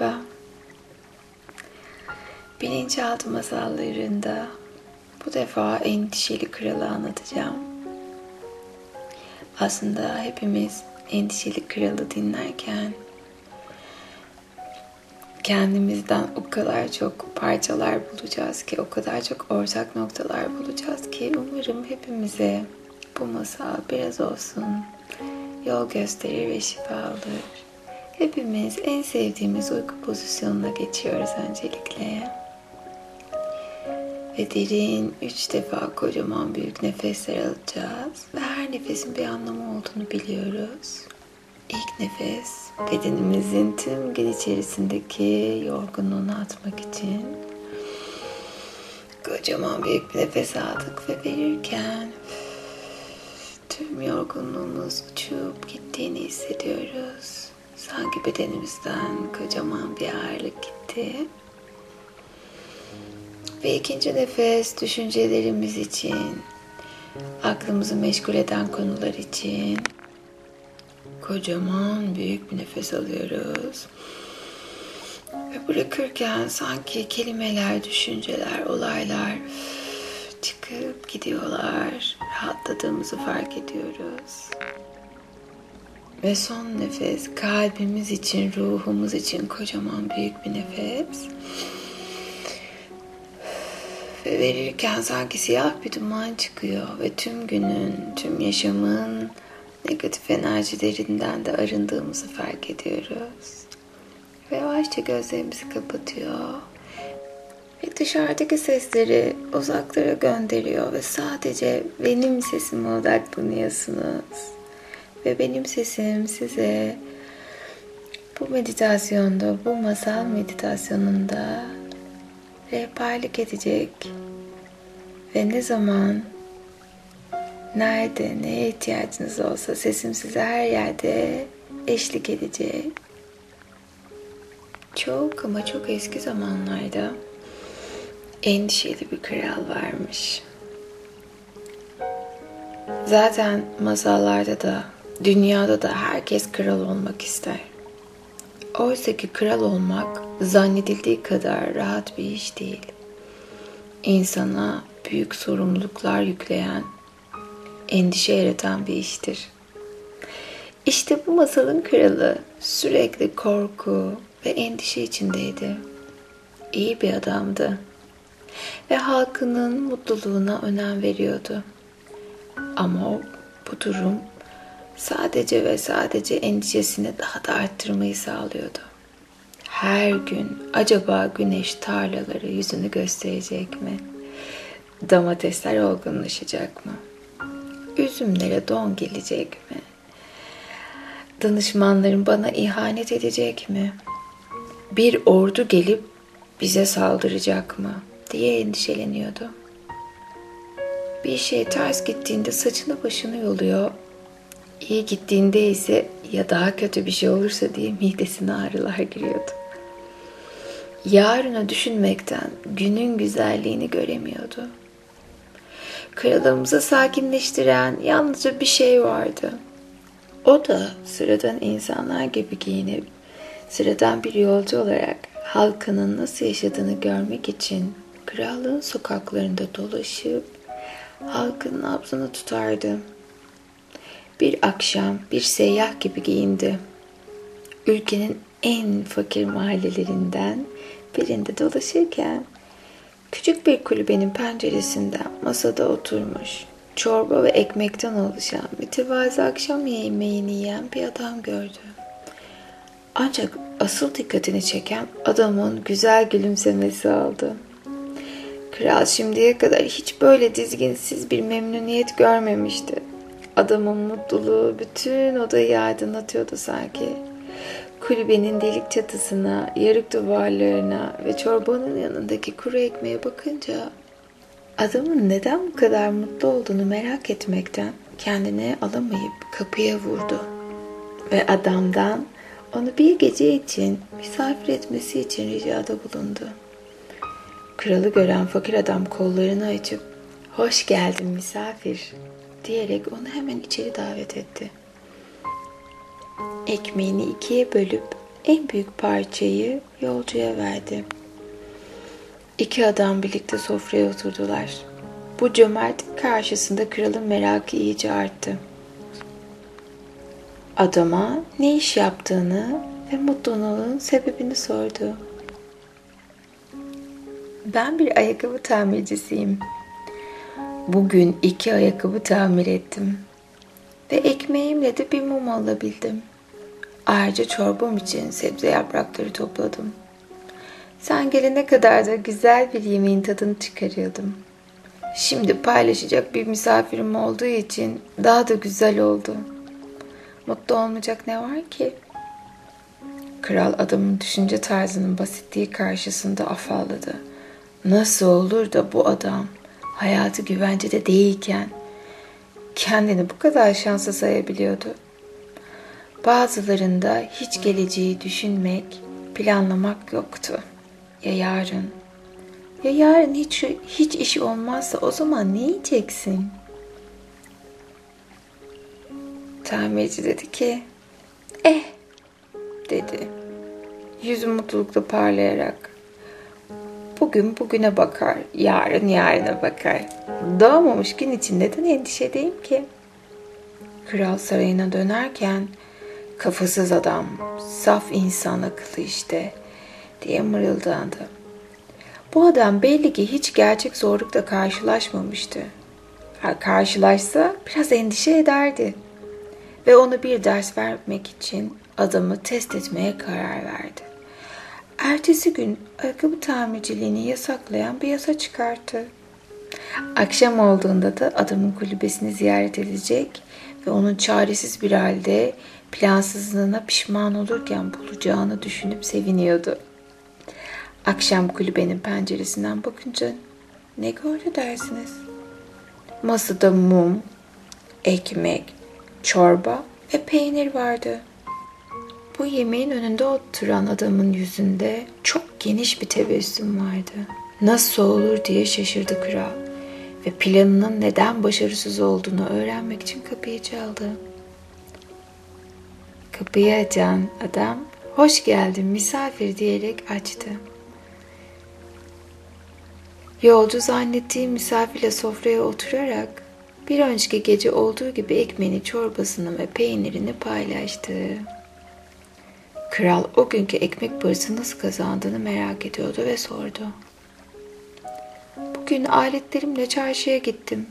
Merhaba. Bilinçaltı masallarında bu defa endişeli kralı anlatacağım. Aslında hepimiz endişeli kralı dinlerken kendimizden o kadar çok parçalar bulacağız ki, o kadar çok ortak noktalar bulacağız ki umarım hepimize bu masal biraz olsun yol gösterir ve şifa olur. Hepimiz en sevdiğimiz uyku pozisyonuna geçiyoruz öncelikle. Ve derin üç defa kocaman büyük nefesler alacağız. Ve her nefesin bir anlamı olduğunu biliyoruz. İlk nefes bedenimizin tüm gün içerisindeki yorgunluğunu atmak için. Kocaman büyük bir nefes aldık ve verirken tüm yorgunluğumuz uçup gittiğini hissediyoruz. Sanki bedenimizden kocaman bir ağırlık gitti. Ve ikinci nefes düşüncelerimiz için, aklımızı meşgul eden konular için kocaman büyük bir nefes alıyoruz. Ve bırakırken sanki kelimeler, düşünceler, olaylar çıkıp gidiyorlar. Rahatladığımızı fark ediyoruz. Ve son nefes kalbimiz için, ruhumuz için kocaman büyük bir nefes. Ve verirken sanki siyah bir duman çıkıyor ve tüm günün, tüm yaşamın negatif enerjilerinden de arındığımızı fark ediyoruz. Ve yavaşça gözlerimizi kapatıyor. Ve dışarıdaki sesleri uzaklara gönderiyor ve sadece benim sesime odaklanıyorsunuz. Ve benim sesim size bu meditasyonda, bu masal meditasyonunda rehberlik edecek ve ne zaman nerede neye ihtiyacınız olsa sesim size her yerde eşlik edecek. Çok ama çok eski zamanlarda endişeli bir kral varmış. Zaten masallarda da dünyada da herkes kral olmak ister. Oysa ki kral olmak zannedildiği kadar rahat bir iş değil. İnsana büyük sorumluluklar yükleyen, endişe yaratan bir iştir. İşte bu masalın kralı sürekli korku ve endişe içindeydi. İyi bir adamdı ve halkının mutluluğuna önem veriyordu. Ama bu durum sadece ve sadece endişesini daha da arttırmayı sağlıyordu. Her gün acaba güneş tarlaları yüzünü gösterecek mi? Domatesler olgunlaşacak mı? Üzümlere don gelecek mi? Danışmanlarım bana ihanet edecek mi? Bir ordu gelip bize saldıracak mı? diye endişeleniyordu. Bir şey ters gittiğinde saçını başını yoluyor, İyi gittiğinde ise ya daha kötü bir şey olursa diye midesine ağrılar giriyordu. Yarını düşünmekten günün güzelliğini göremiyordu. Kralımızı sakinleştiren yalnızca bir şey vardı. O da sıradan insanlar gibi giyinip sıradan bir yolcu olarak halkının nasıl yaşadığını görmek için krallığın sokaklarında dolaşıp halkın nabzını tutardı. Bir akşam bir seyyah gibi giyindi. Ülkenin en fakir mahallelerinden birinde dolaşırken küçük bir kulübenin penceresinden masada oturmuş, çorba ve ekmekten oluşan mütevazı akşam yemeğini yiyen bir adam gördü. Ancak asıl dikkatini çeken adamın güzel gülümsemesi oldu. Kral şimdiye kadar hiç böyle dizginsiz bir memnuniyet görmemişti. Adamın mutluluğu bütün odayı aydınlatıyordu sanki. Kulübenin delik çatısına, yarık duvarlarına ve çorbanın yanındaki kuru ekmeğe bakınca adamın neden bu kadar mutlu olduğunu merak etmekten kendine alamayıp kapıya vurdu. Ve adamdan onu bir gece için misafir etmesi için ricada bulundu. Kralı gören fakir adam kollarını açıp hoş geldin misafir diyerek onu hemen içeri davet etti. Ekmeğini ikiye bölüp en büyük parçayı yolcuya verdi. İki adam birlikte sofraya oturdular. Bu cömert karşısında kralın merakı iyice arttı. Adama ne iş yaptığını ve mutluluğunun sebebini sordu. Ben bir ayakkabı tamircisiyim. Bugün iki ayakkabı tamir ettim. Ve ekmeğimle de bir mum alabildim. Ayrıca çorbam için sebze yaprakları topladım. Sen gelene kadar da güzel bir yemeğin tadını çıkarıyordum. Şimdi paylaşacak bir misafirim olduğu için daha da güzel oldu. Mutlu olmayacak ne var ki? Kral adamın düşünce tarzının basitliği karşısında afalladı. Nasıl olur da bu adam hayatı güvencede değilken kendini bu kadar şanslı sayabiliyordu? Bazılarında hiç geleceği düşünmek, planlamak yoktu. Ya yarın? Ya yarın hiç hiç iş olmazsa o zaman ne yiyeceksin? Tamirci dedi ki, eh dedi. Yüzü mutlulukla parlayarak. Bugün bugüne bakar, yarın yarına bakar. Doğmamış gün için neden endişe edeyim ki? Kral sarayına dönerken kafasız adam, saf insan akıllı işte diye mırıldandı. Bu adam belli ki hiç gerçek zorlukla karşılaşmamıştı. Eğer karşılaşsa biraz endişe ederdi. Ve ona bir ders vermek için adamı test etmeye karar verdi. Ertesi gün ayakkabı tamirciliğini yasaklayan bir yasa çıkarttı. Akşam olduğunda da adamın kulübesini ziyaret edecek ve onun çaresiz bir halde plansızlığına pişman olurken bulacağını düşünüp seviniyordu. Akşam kulübenin penceresinden bakınca ne gördü dersiniz? Masada mum, ekmek, çorba ve peynir vardı. Bu yemeğin önünde oturan adamın yüzünde çok geniş bir tebessüm vardı. Nasıl olur diye şaşırdı kral ve planının neden başarısız olduğunu öğrenmek için kapıyı çaldı. Kapıyı açan adam hoş geldin misafir diyerek açtı. Yolcu zannettiği misafirle sofraya oturarak bir önceki gece olduğu gibi ekmeğini, çorbasını ve peynirini paylaştı. Kral o günkü ekmek parası nasıl kazandığını merak ediyordu ve sordu. Bugün aletlerimle çarşıya gittim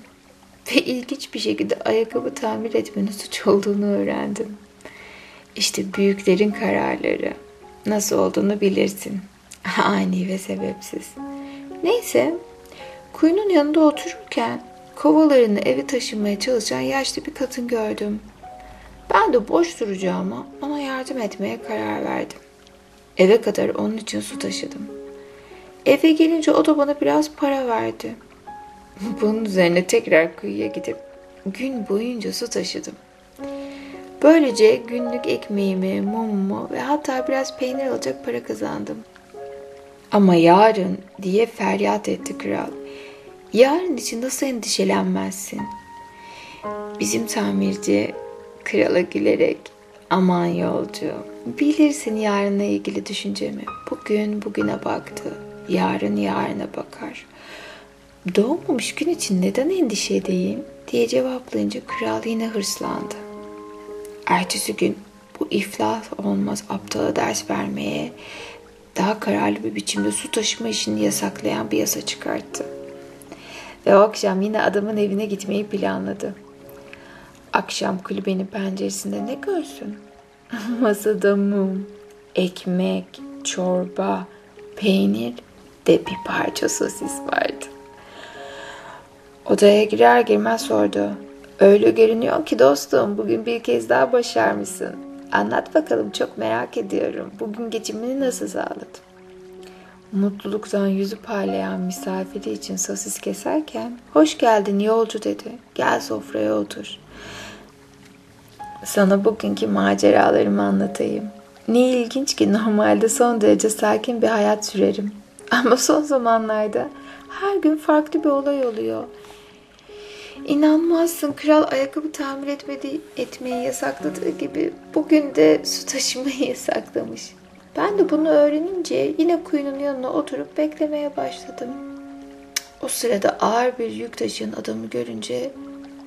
ve ilginç bir şekilde ayakkabı tamir etmenin suç olduğunu öğrendim. İşte büyüklerin kararları. Nasıl olduğunu bilirsin. Ani ve sebepsiz. Neyse, kuyunun yanında otururken kovalarını eve taşımaya çalışan yaşlı bir kadın gördüm. Ben de boş duracağıma ona yardım etmeye karar verdim. Eve kadar onun için su taşıdım. Eve gelince o da bana biraz para verdi. Bunun üzerine tekrar kuyuya gidip gün boyunca su taşıdım. Böylece günlük ekmeğimi, mumumu ve hatta biraz peynir alacak para kazandım. Ama yarın diye feryat etti kral. Yarın için nasıl endişelenmezsin? Bizim tamirci krala gülerek aman yolcu bilirsin yarınla ilgili düşüncemi. Bugün bugüne baktı. Yarın yarına bakar. Doğmamış gün için neden endişe edeyim diye cevaplayınca kral yine hırslandı. Ertesi gün bu iflah olmaz aptala ders vermeye daha kararlı bir biçimde su taşıma işini yasaklayan bir yasa çıkarttı. Ve o akşam yine adamın evine gitmeyi planladı. Akşam kulübenin penceresinde ne görsün? Masada mum, ekmek, çorba, peynir de bir parça sosis vardı. Odaya girer girmez sordu. Öyle görünüyor ki dostum bugün bir kez daha başarmışsın. Anlat bakalım çok merak ediyorum. Bugün geçimini nasıl sağladın? Mutluluktan yüzü parlayan misafiri için sosis keserken hoş geldin yolcu dedi. Gel sofraya otur. Sana bugünkü maceralarımı anlatayım. Ne ilginç ki normalde son derece sakin bir hayat sürerim. Ama son zamanlarda her gün farklı bir olay oluyor. İnanmazsın kral ayakkabı tamir etmedi, etmeyi yasakladığı gibi bugün de su taşımayı yasaklamış. Ben de bunu öğrenince yine kuyunun yanına oturup beklemeye başladım. O sırada ağır bir yük taşıyan adamı görünce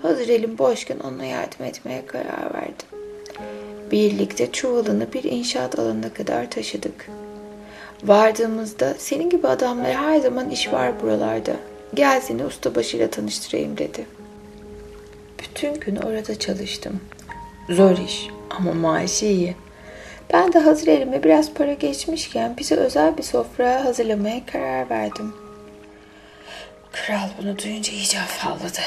hazır elim boşken ona yardım etmeye karar verdim. Birlikte çuvalını bir inşaat alanına kadar taşıdık. Vardığımızda senin gibi adamlar her zaman iş var buralarda. Gel seni ustabaşıyla tanıştırayım dedi. Bütün gün orada çalıştım. Zor iş ama maaşı iyi. Ben de hazır elime biraz para geçmişken bize özel bir sofra hazırlamaya karar verdim. Kral bunu duyunca iyice afalladı.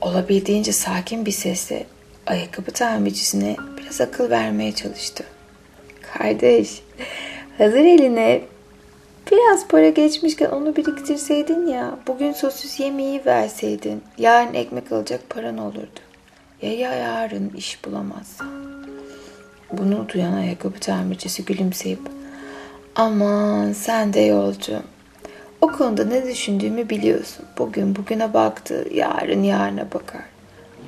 Olabildiğince sakin bir sesle ayakkabı tamircisine biraz akıl vermeye çalıştı. Kardeş, hazır eline biraz para geçmişken onu biriktirseydin ya, bugün sosis yemeği verseydin, yarın ekmek alacak paran olurdu. Ya, ya yarın iş bulamazsan. Bunu duyan ayakkabı tamircisi gülümseyip, aman sen de yolcu. O konuda ne düşündüğümü biliyorsun. Bugün bugüne baktı, yarın yarına bakar.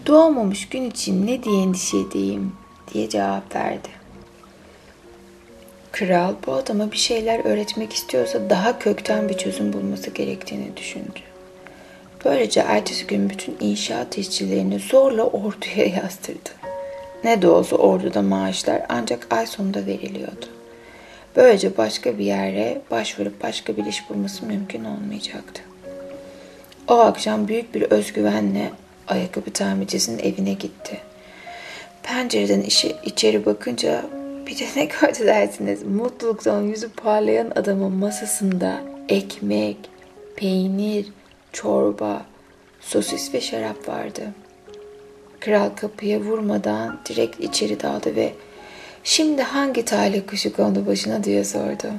Doğmamış gün için ne diye endişe edeyim diye cevap verdi. Kral bu adama bir şeyler öğretmek istiyorsa daha kökten bir çözüm bulması gerektiğini düşündü. Böylece ertesi gün bütün inşaat işçilerini zorla orduya yazdırdı. Ne de olsa orduda maaşlar ancak ay sonunda veriliyordu. Böylece başka bir yere başvurup başka bir iş bulması mümkün olmayacaktı. O akşam büyük bir özgüvenle ayakkabı tamircisinin evine gitti. Pencereden işi, içeri bakınca bir de ne gördü dersiniz? Mutluluktan yüzü parlayan adamın masasında ekmek, peynir, çorba, sosis ve şarap vardı. Kral kapıya vurmadan direkt içeri daldı ve şimdi hangi talih kuşu kondu başına diye sordu.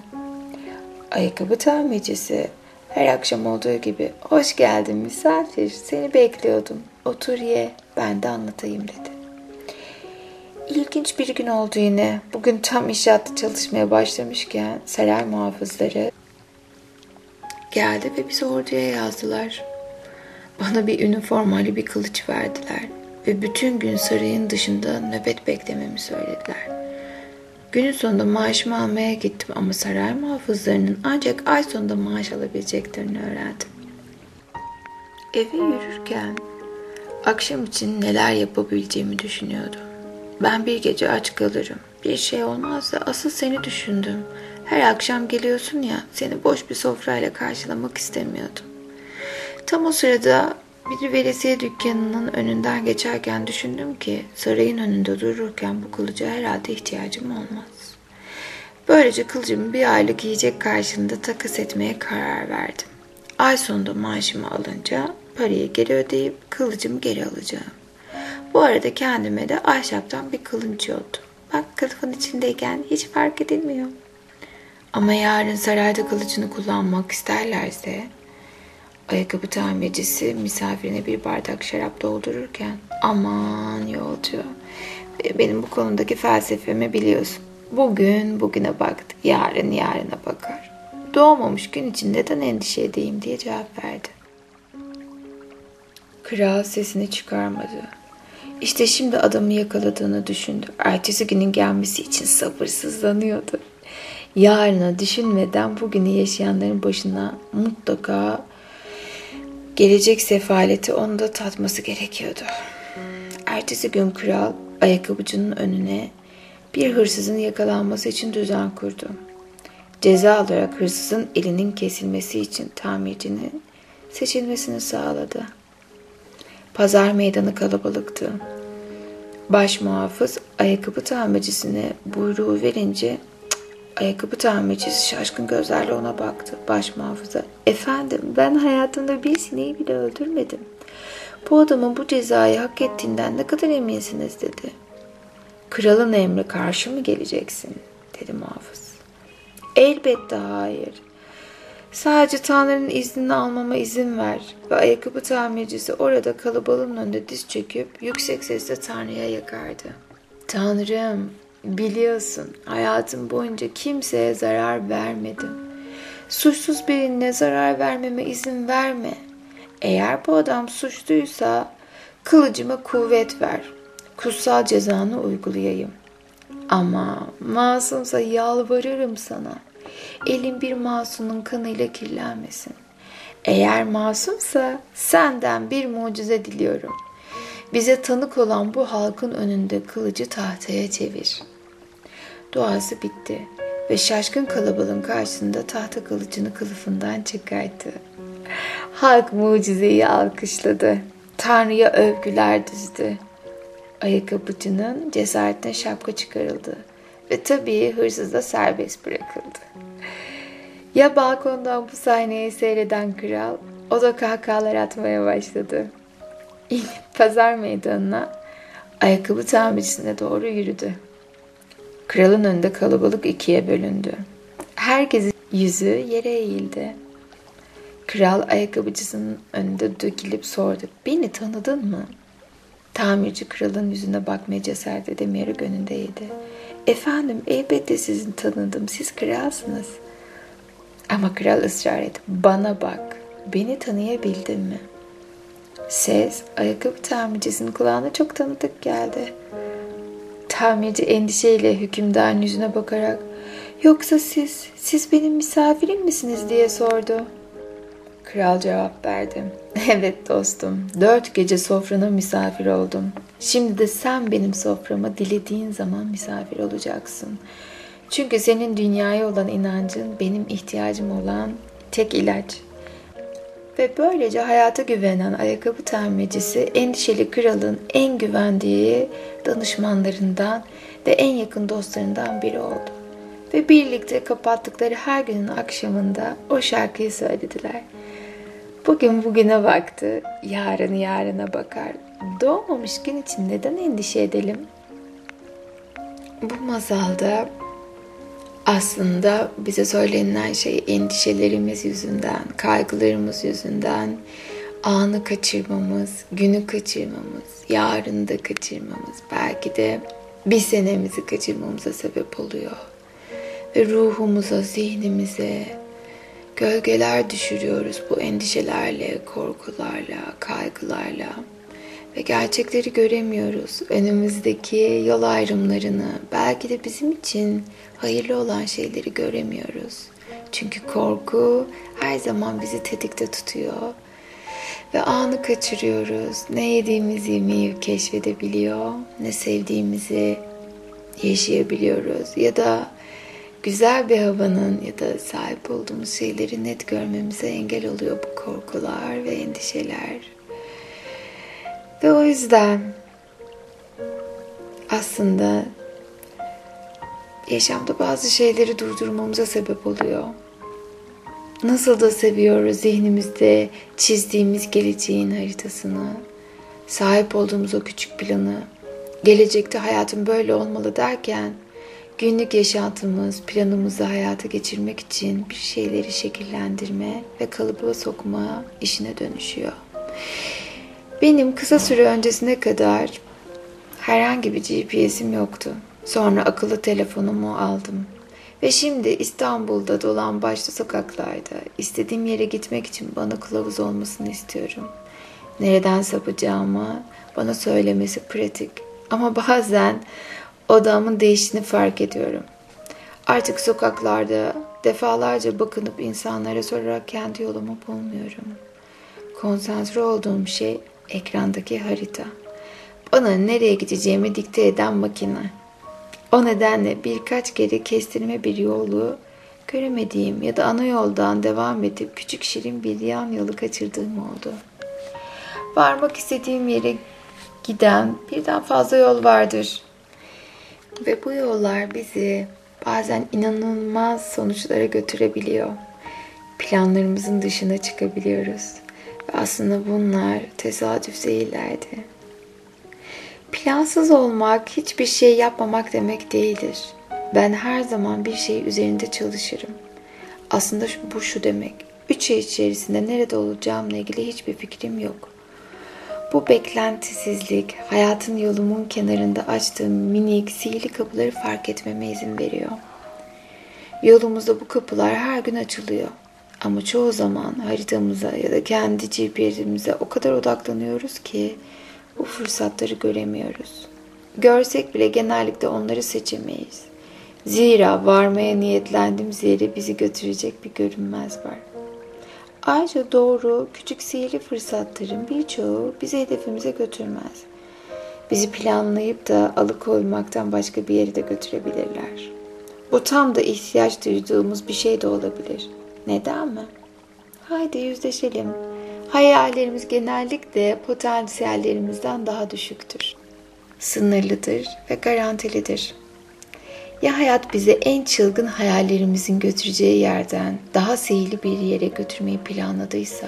Ayakkabı tamircisi her akşam olduğu gibi hoş geldin misafir seni bekliyordum otur ye ben de anlatayım dedi. İlginç bir gün oldu yine. Bugün tam inşaatta çalışmaya başlamışken saray muhafızları geldi ve bizi orduya yazdılar. Bana bir üniformalı bir kılıç verdiler ve bütün gün sarayın dışında nöbet beklememi söylediler. Günün sonunda maaşımı almaya gittim ama saray muhafızlarının ancak ay sonunda maaş alabileceklerini öğrendim. Eve yürürken akşam için neler yapabileceğimi düşünüyordum. Ben bir gece aç kalırım. Bir şey olmaz da asıl seni düşündüm. Her akşam geliyorsun ya seni boş bir sofrayla karşılamak istemiyordum. Tam o sırada bir veresiye dükkanının önünden geçerken düşündüm ki sarayın önünde dururken bu kılıca herhalde ihtiyacım olmaz. Böylece kılıcımı bir aylık yiyecek karşılığında takas etmeye karar verdim. Ay sonunda maaşımı alınca parayı geri ödeyip kılıcımı geri alacağım. Bu arada kendime de ahşaptan bir kılınç yoldum. Bak kılıfın içindeyken hiç fark edilmiyor. Ama yarın sarayda kılıcını kullanmak isterlerse ayakkabı tamircisi misafirine bir bardak şarap doldururken aman yolcu benim bu konudaki felsefemi biliyorsun. Bugün bugüne baktı, yarın yarına bakar. Doğmamış gün için neden endişe edeyim diye cevap verdi. Kral sesini çıkarmadı. İşte şimdi adamı yakaladığını düşündü. Ertesi günün gelmesi için sabırsızlanıyordu. Yarını düşünmeden bugünü yaşayanların başına mutlaka gelecek sefaleti onu da tatması gerekiyordu. Ertesi gün kral ayakkabıcının önüne bir hırsızın yakalanması için düzen kurdu. Ceza olarak hırsızın elinin kesilmesi için tamircinin seçilmesini sağladı. Pazar meydanı kalabalıktı. Baş muhafız ayakkabı tamircisine buyruğu verince ayakkabı tamircisi şaşkın gözlerle ona baktı. Baş muhafıza efendim ben hayatımda bir sineği bile öldürmedim. Bu adamın bu cezayı hak ettiğinden ne kadar eminsiniz dedi. Kralın emri karşı mı geleceksin dedi muhafız. Elbette hayır. Sadece Tanrı'nın iznini almama izin ver. Ve ayakkabı tamircisi orada kalabalığın önünde diz çöküp yüksek sesle Tanrı'ya yakardı. Tanrım, biliyorsun hayatım boyunca kimseye zarar vermedim. Suçsuz birine zarar vermeme izin verme. Eğer bu adam suçluysa kılıcıma kuvvet ver. Kutsal cezanı uygulayayım. Ama masumsa yalvarırım sana. Elin bir masumun kanıyla kirlenmesin. Eğer masumsa senden bir mucize diliyorum. Bize tanık olan bu halkın önünde kılıcı tahtaya çevir. Duası bitti ve şaşkın kalabalığın karşısında tahta kılıcını kılıfından çıkarttı. Halk mucizeyi alkışladı. Tanrı'ya övgüler düzdü. Ayakkabıcının cesaretine şapka çıkarıldı ve tabii hırsız da serbest bırakıldı. Ya balkondan bu sahneyi seyreden kral, o da kahkahalar atmaya başladı. İlk pazar meydanına ayakkabı tamircisine doğru yürüdü. Kralın önünde kalabalık ikiye bölündü. Herkesin yüzü yere eğildi. Kral ayakkabıcısının önünde dökülüp sordu. Beni tanıdın mı? Tamirci kralın yüzüne bakmaya cesaret edemeyerek önündeydi. Efendim elbette sizi tanıdım. Siz kralsınız. Ama kral ısrar etti. Bana bak. Beni tanıyabildin mi? Ses ayakkabı tamircisinin kulağına çok tanıdık geldi. Tamirci endişeyle hükümdarın yüzüne bakarak Yoksa siz, siz benim misafirim misiniz diye sordu. Kral cevap verdi. Evet dostum, dört gece sofrana misafir oldum. Şimdi de sen benim soframa dilediğin zaman misafir olacaksın. Çünkü senin dünyaya olan inancın benim ihtiyacım olan tek ilaç. Ve böylece hayata güvenen ayakkabı tamircisi endişeli kralın en güvendiği danışmanlarından ve en yakın dostlarından biri oldu. Ve birlikte kapattıkları her günün akşamında o şarkıyı söylediler. Bugün bugüne baktı, yarın yarına bakar. Doğmamış gün için neden endişe edelim? Bu masalda aslında bize söylenen şey endişelerimiz yüzünden, kaygılarımız yüzünden anı kaçırmamız, günü kaçırmamız, yarını da kaçırmamız, belki de bir senemizi kaçırmamıza sebep oluyor. Ve ruhumuza, zihnimize gölgeler düşürüyoruz bu endişelerle, korkularla, kaygılarla ve gerçekleri göremiyoruz. Önümüzdeki yol ayrımlarını, belki de bizim için hayırlı olan şeyleri göremiyoruz. Çünkü korku her zaman bizi tetikte tutuyor. Ve anı kaçırıyoruz. Ne yediğimiz yemeği keşfedebiliyor, ne sevdiğimizi yaşayabiliyoruz. Ya da güzel bir havanın ya da sahip olduğumuz şeyleri net görmemize engel oluyor bu korkular ve endişeler. Ve o yüzden aslında yaşamda bazı şeyleri durdurmamıza sebep oluyor. Nasıl da seviyoruz zihnimizde çizdiğimiz geleceğin haritasını, sahip olduğumuz o küçük planı, gelecekte hayatım böyle olmalı derken günlük yaşantımız, planımızı hayata geçirmek için bir şeyleri şekillendirme ve kalıba sokma işine dönüşüyor. Benim kısa süre öncesine kadar herhangi bir GPS'im yoktu. Sonra akıllı telefonumu aldım. Ve şimdi İstanbul'da dolan başlı sokaklarda istediğim yere gitmek için bana kılavuz olmasını istiyorum. Nereden sapacağımı bana söylemesi pratik. Ama bazen odamın değiştiğini fark ediyorum. Artık sokaklarda defalarca bakınıp insanlara sorarak kendi yolumu bulmuyorum. Konsantre olduğum şey ekrandaki harita. Bana nereye gideceğimi dikte eden makine. O nedenle birkaç kere kestirme bir yolu göremediğim ya da ana yoldan devam edip küçük şirin bir yan yolu kaçırdığım oldu. Varmak istediğim yere giden birden fazla yol vardır. Ve bu yollar bizi bazen inanılmaz sonuçlara götürebiliyor. Planlarımızın dışına çıkabiliyoruz. Aslında bunlar tesadüf değillerdi. Plansız olmak hiçbir şey yapmamak demek değildir. Ben her zaman bir şey üzerinde çalışırım. Aslında bu şu demek. Üç ay içerisinde nerede olacağımla ilgili hiçbir fikrim yok. Bu beklentisizlik hayatın yolumun kenarında açtığım minik sihirli kapıları fark etmeme izin veriyor. Yolumuzda bu kapılar her gün açılıyor. Ama çoğu zaman haritamıza ya da kendi GPS'imize o kadar odaklanıyoruz ki bu fırsatları göremiyoruz. Görsek bile genellikle onları seçemeyiz. Zira varmaya niyetlendiğimiz yere bizi götürecek bir görünmez var. Ayrıca doğru, küçük sihirli fırsatların birçoğu bizi hedefimize götürmez. Bizi planlayıp da alıkoymaktan başka bir yere de götürebilirler. Bu tam da ihtiyaç duyduğumuz bir şey de olabilir. Neden mi? Haydi yüzleşelim. Hayallerimiz genellikle potansiyellerimizden daha düşüktür. Sınırlıdır ve garantilidir. Ya hayat bizi en çılgın hayallerimizin götüreceği yerden daha sihirli bir yere götürmeyi planladıysa,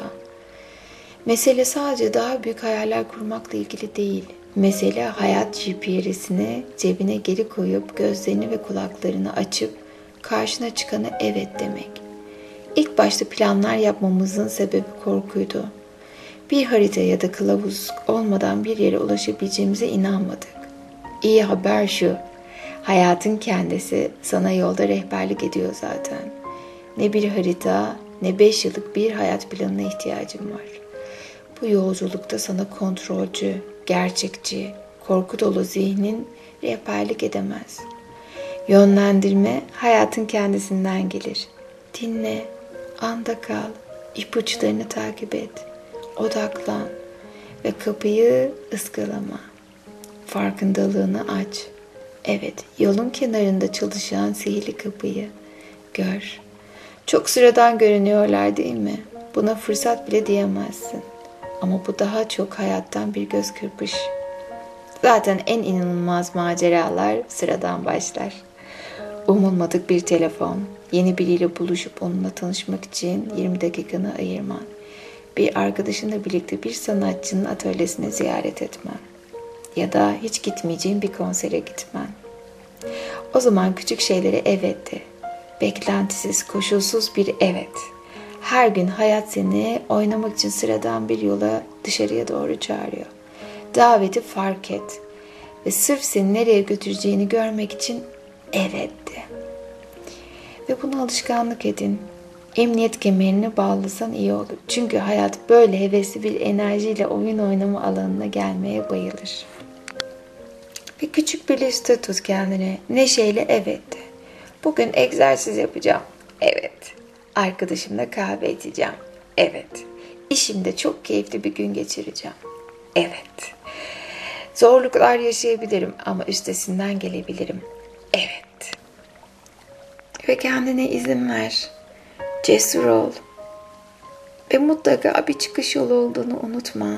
mesele sadece daha büyük hayaller kurmakla ilgili değil. Mesele hayat GPS'ini cebine geri koyup gözlerini ve kulaklarını açıp karşına çıkana evet demek. İlk başta planlar yapmamızın sebebi korkuydu. Bir harita ya da kılavuz olmadan bir yere ulaşabileceğimize inanmadık. İyi haber şu, hayatın kendisi sana yolda rehberlik ediyor zaten. Ne bir harita ne beş yıllık bir hayat planına ihtiyacım var. Bu yolculukta sana kontrolcü, gerçekçi, korku dolu zihnin rehberlik edemez. Yönlendirme hayatın kendisinden gelir. Dinle, anda kal, ipuçlarını takip et, odaklan ve kapıyı ıskalama. Farkındalığını aç. Evet, yolun kenarında çalışan sihirli kapıyı gör. Çok sıradan görünüyorlar değil mi? Buna fırsat bile diyemezsin. Ama bu daha çok hayattan bir göz kırpış. Zaten en inanılmaz maceralar sıradan başlar. Umulmadık bir telefon, yeni biriyle buluşup onunla tanışmak için 20 dakikanı ayırman, bir arkadaşınla birlikte bir sanatçının atölyesini ziyaret etmen ya da hiç gitmeyeceğin bir konsere gitmen. O zaman küçük şeylere evet de. Beklentisiz, koşulsuz bir evet. Her gün hayat seni oynamak için sıradan bir yola dışarıya doğru çağırıyor. Daveti fark et. Ve sırf seni nereye götüreceğini görmek için evet de. Ve bunu alışkanlık edin. Emniyet kemerini bağlasan iyi olur. Çünkü hayat böyle hevesli bir enerjiyle oyun oynama alanına gelmeye bayılır. Bir küçük bir liste tut kendine. Neşeyle evet de. Bugün egzersiz yapacağım. Evet. Arkadaşımla kahve içeceğim. Evet. İşimde çok keyifli bir gün geçireceğim. Evet. Zorluklar yaşayabilirim ama üstesinden gelebilirim. Evet. Ve kendine izin ver. Cesur ol. Ve mutlaka bir çıkış yolu olduğunu unutma.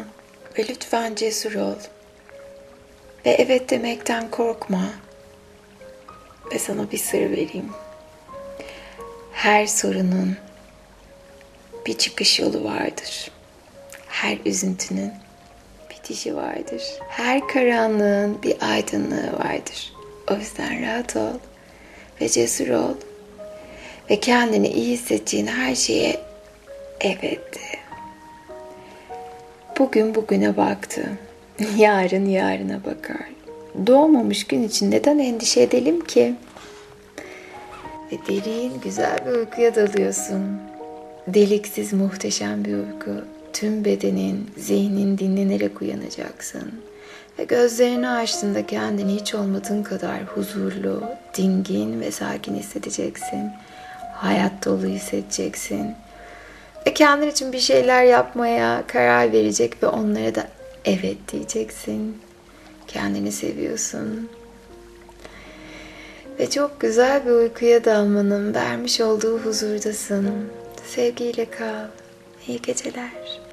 Ve lütfen cesur ol. Ve evet demekten korkma. Ve sana bir sır vereyim. Her sorunun bir çıkış yolu vardır. Her üzüntünün bitişi vardır. Her karanlığın bir aydınlığı vardır. O yüzden rahat ol ve cesur ol ve kendini iyi hissedeceğin her şeye evet de. Bugün bugüne baktı. Yarın yarına bakar. Doğmamış gün için neden endişe edelim ki? Ve derin güzel bir uykuya dalıyorsun. Deliksiz muhteşem bir uyku. Tüm bedenin, zihnin dinlenerek uyanacaksın. Ve gözlerini açtığında kendini hiç olmadığın kadar huzurlu, dingin ve sakin hissedeceksin. Hayat dolu hissedeceksin. Ve kendin için bir şeyler yapmaya karar verecek ve onlara da evet diyeceksin. Kendini seviyorsun. Ve çok güzel bir uykuya dalmanın vermiş olduğu huzurdasın. Sevgiyle kal. İyi geceler.